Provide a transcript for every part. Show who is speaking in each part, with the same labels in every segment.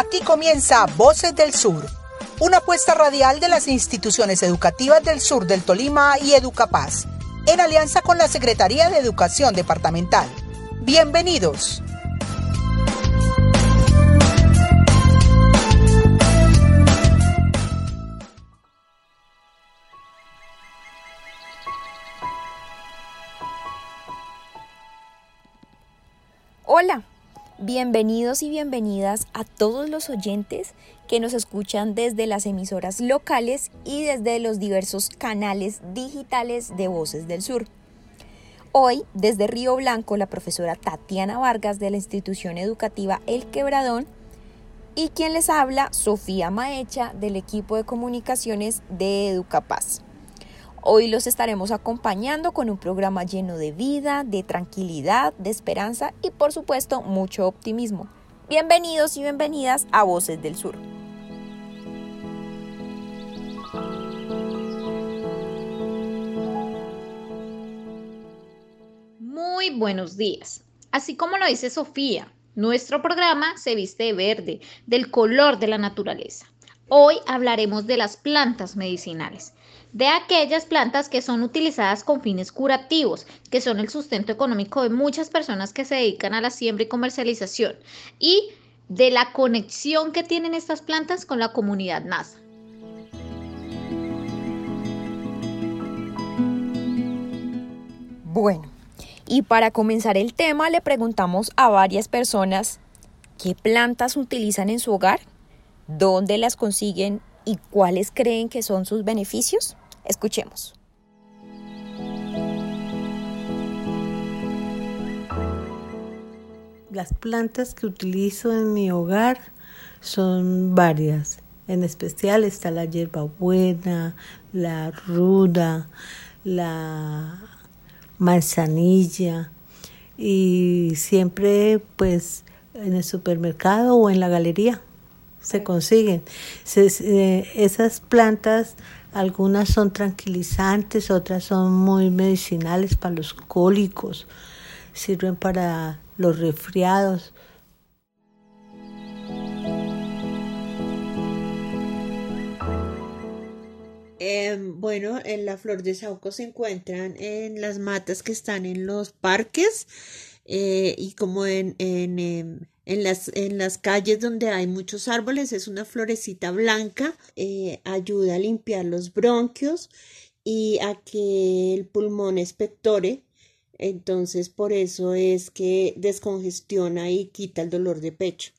Speaker 1: Aquí comienza Voces del Sur, una apuesta radial de las instituciones educativas del sur del Tolima y Educapaz, en alianza con la Secretaría de Educación Departamental. Bienvenidos.
Speaker 2: Hola, bienvenidos y bienvenidas a todos los oyentes que nos escuchan desde las emisoras locales y desde los diversos canales digitales de Voces del Sur. Hoy, desde Río Blanco, la profesora Tatiana Vargas de la institución educativa El Quebradón y quien les habla, Sofía Maecha del equipo de comunicaciones de Educapaz. Hoy los estaremos acompañando con un programa lleno de vida, de tranquilidad, de esperanza y por supuesto mucho optimismo. Bienvenidos y bienvenidas a Voces del Sur.
Speaker 3: Muy buenos días. Así como lo dice Sofía, nuestro programa se viste de verde, del color de la naturaleza. Hoy hablaremos de las plantas medicinales de aquellas plantas que son utilizadas con fines curativos, que son el sustento económico de muchas personas que se dedican a la siembra y comercialización, y de la conexión que tienen estas plantas con la comunidad NASA.
Speaker 2: Bueno, y para comenzar el tema le preguntamos a varias personas qué plantas utilizan en su hogar, dónde las consiguen y cuáles creen que son sus beneficios. Escuchemos.
Speaker 4: Las plantas que utilizo en mi hogar son varias. En especial está la hierbabuena, la ruda, la manzanilla y siempre pues en el supermercado o en la galería se consiguen. Esas plantas algunas son tranquilizantes, otras son muy medicinales para los cólicos, sirven para los resfriados.
Speaker 5: Em, bueno, en la flor de saúco se encuentran en las matas que están en los parques eh, y como en, en, em, en las, en las calles donde hay muchos árboles es una florecita blanca, eh, ayuda a limpiar los bronquios y a que el pulmón espectore. Entonces, por eso es que descongestiona y quita el dolor de pecho.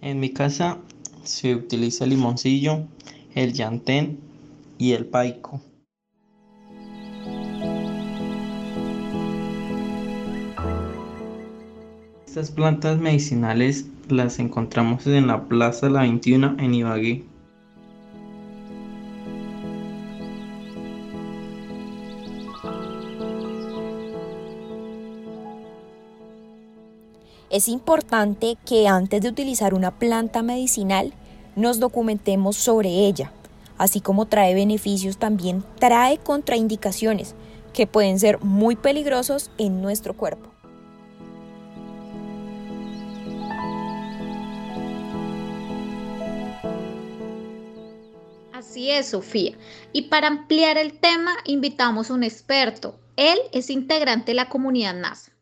Speaker 6: En mi casa se utiliza el limoncillo, el llantén y el paico. Estas plantas medicinales las encontramos en la Plaza La 21 en Ibagué.
Speaker 2: Es importante que antes de utilizar una planta medicinal nos documentemos sobre ella. Así como trae beneficios, también trae contraindicaciones que pueden ser muy peligrosos en nuestro cuerpo.
Speaker 3: Así es, Sofía. Y para ampliar el tema, invitamos a un experto. Él es integrante de la comunidad NASA.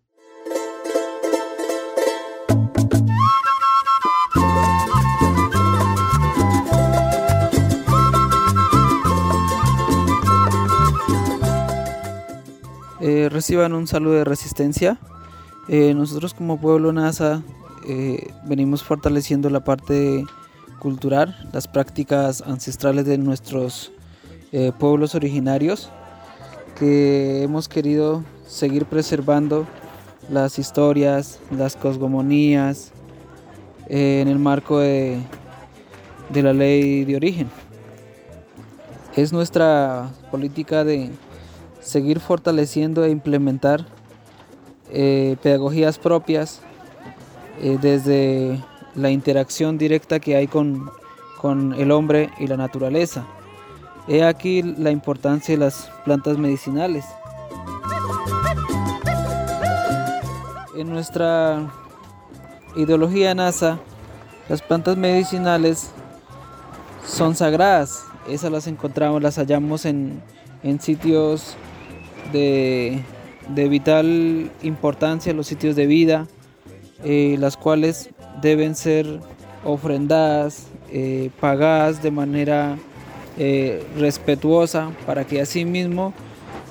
Speaker 7: Eh, reciban un saludo de resistencia. Eh, nosotros como pueblo NASA eh, venimos fortaleciendo la parte cultural, las prácticas ancestrales de nuestros eh, pueblos originarios, que hemos querido seguir preservando las historias, las cosmogonías, eh, en el marco de, de la ley de origen. Es nuestra política de seguir fortaleciendo e implementar eh, pedagogías propias desde la interacción directa que hay con, el hombre y la naturaleza. He aquí la importancia de las plantas medicinales. en nuestra ideología NASA, las plantas medicinales son sagradas. Esas las encontramos, las hallamos en, sitios de, vital importancia, los sitios de vida, eh, las cuales deben ser ofrendadas, eh, pagadas de manera eh, respetuosa para que así mismo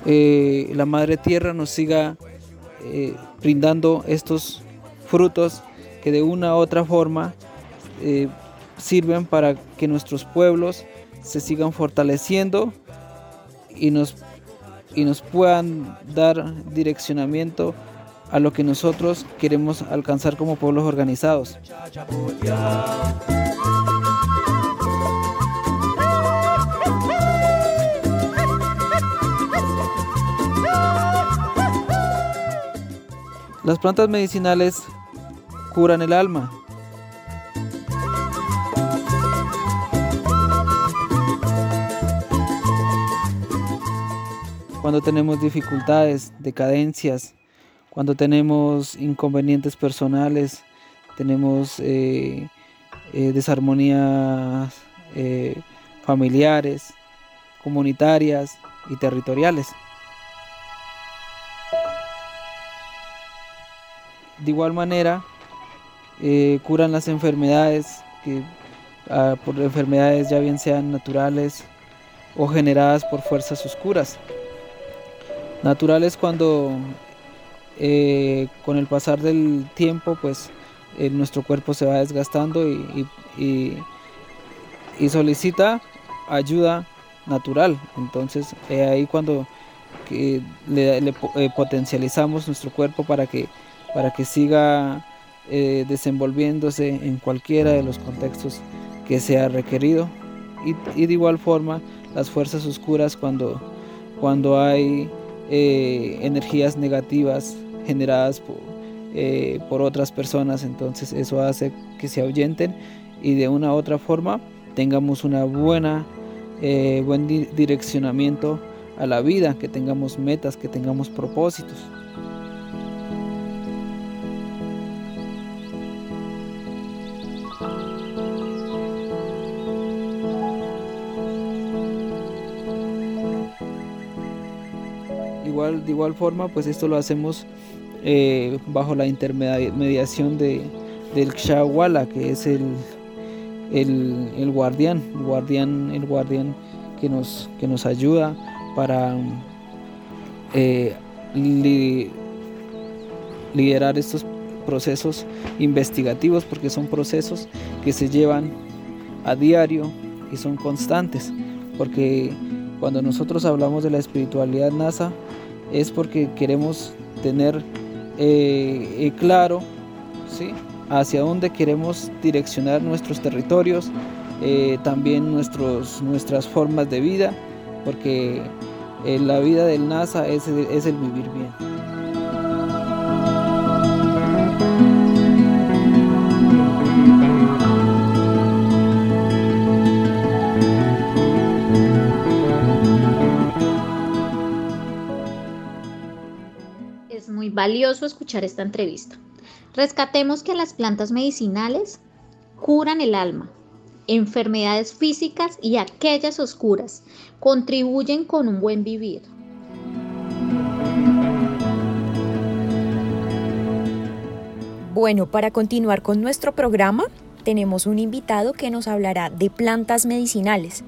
Speaker 7: la Madre Tierra nos siga brindando estos frutos que de una u otra forma sirven para que nuestros pueblos se sigan fortaleciendo y nos, y nos puedan dar direccionamiento a lo que nosotros queremos alcanzar como pueblos organizados. Las plantas medicinales curan el alma, cuando tenemos dificultades, decadencias, cuando tenemos inconvenientes personales, tenemos eh, eh, desarmonías eh, familiares, comunitarias y territoriales. De igual manera, curan las enfermedades, que, ah, por enfermedades ya bien sean naturales o generadas por fuerzas oscuras. Natural cuando eh, con el pasar del tiempo pues eh, nuestro cuerpo se va desgastando y, solicita ayuda natural. Entonces ahí cuando le, eh, potencializamos nuestro cuerpo para que, para que siga desenvolviéndose en cualquiera de los contextos que sea requerido. Y, de igual forma las fuerzas oscuras cuando, cuando hay eh, energías negativas generadas eh, por, otras personas, entonces eso hace que se ahuyenten y de una u otra forma tengamos una buena, eh, buen direccionamiento a la vida, que tengamos metas, que tengamos propósitos. de igual forma, pues esto lo hacemos eh, bajo la intermediación de, del Kshawala, que es el, el, guardián, el guardián, el guardián que nos, que nos ayuda para eh, liderar estos procesos investigativos, porque son procesos que se llevan a diario y son constantes, porque cuando nosotros hablamos de la espiritualidad NASA, es porque queremos tener eh, eh, claro ¿sí? hacia dónde queremos direccionar nuestros territorios, eh, también nuestros, nuestras formas de vida, porque la vida del NASA es, es el vivir bien.
Speaker 3: Valioso escuchar esta entrevista. Rescatemos que las plantas medicinales curan el alma, enfermedades físicas y aquellas oscuras, contribuyen con un buen vivir.
Speaker 2: Bueno, para continuar con nuestro programa, tenemos un invitado que nos hablará de plantas medicinales,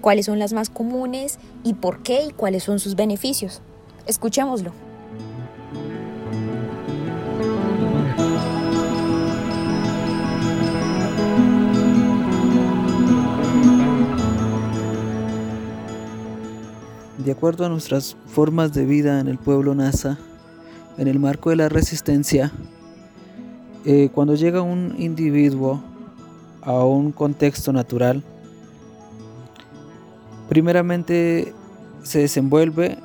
Speaker 2: cuáles son las más comunes y por qué y cuáles son sus beneficios. Escuchémoslo.
Speaker 7: De acuerdo a nuestras formas de vida en el pueblo NASA, en el marco de la resistencia, eh, cuando llega un individuo a un contexto natural, primeramente se desenvuelve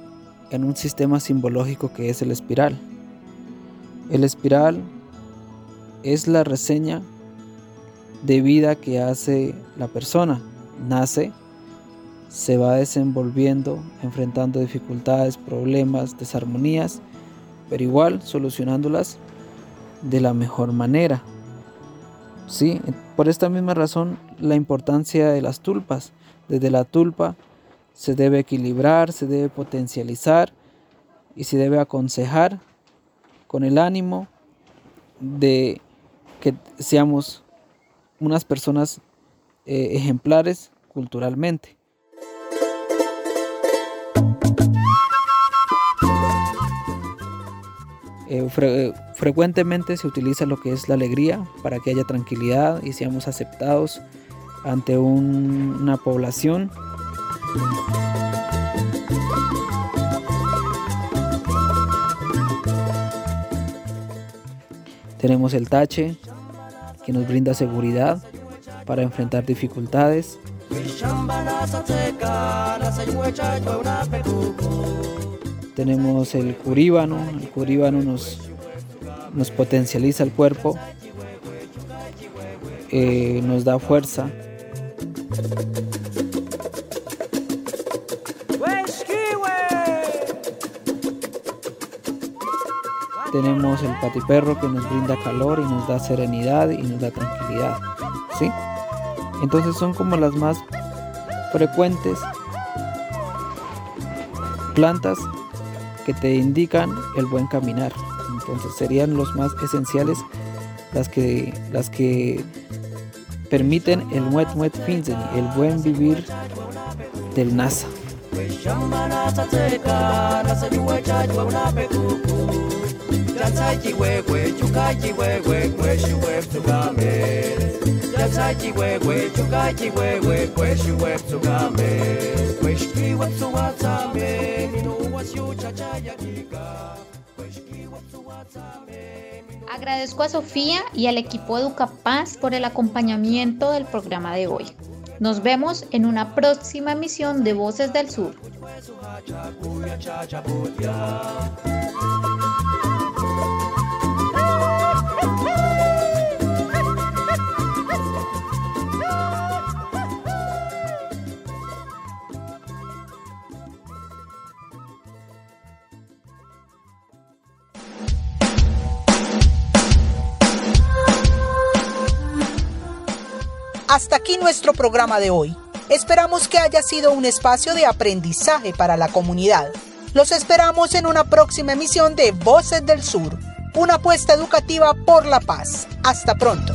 Speaker 7: en un sistema simbológico que es el espiral. El espiral es la reseña de vida que hace la persona. Nace, se va desenvolviendo, enfrentando dificultades, problemas, desarmonías, pero igual solucionándolas de la mejor manera. Sí, por esta misma razón la importancia de las tulpas. Desde la tulpa se debe equilibrar, se debe potencializar y se debe aconsejar con el ánimo de que seamos unas personas eh, ejemplares culturalmente. Eh, frecuentemente se utiliza lo que es la alegría para que haya tranquilidad y seamos aceptados ante una población. Tenemos el tache que nos brinda seguridad para enfrentar dificultades. Tenemos el curíbano, el curíbano nos, nos potencializa el cuerpo, eh, nos da fuerza. Tenemos el patiperro que nos brinda calor y nos da serenidad y nos da tranquilidad. ¿Sí? Entonces son como las más frecuentes plantas que te indican el buen caminar. Entonces serían los más esenciales las que las que permiten el muet muet finzen, el buen vivir del NASA.
Speaker 3: Agradezco a Sofía y al equipo Educapaz por el acompañamiento del programa de hoy. Nos vemos en una próxima emisión de Voces del Sur.
Speaker 1: Hasta aquí nuestro programa de hoy. Esperamos que haya sido un espacio de aprendizaje para la comunidad. Los esperamos en una próxima emisión de Voces del Sur, una apuesta educativa por la paz. Hasta pronto.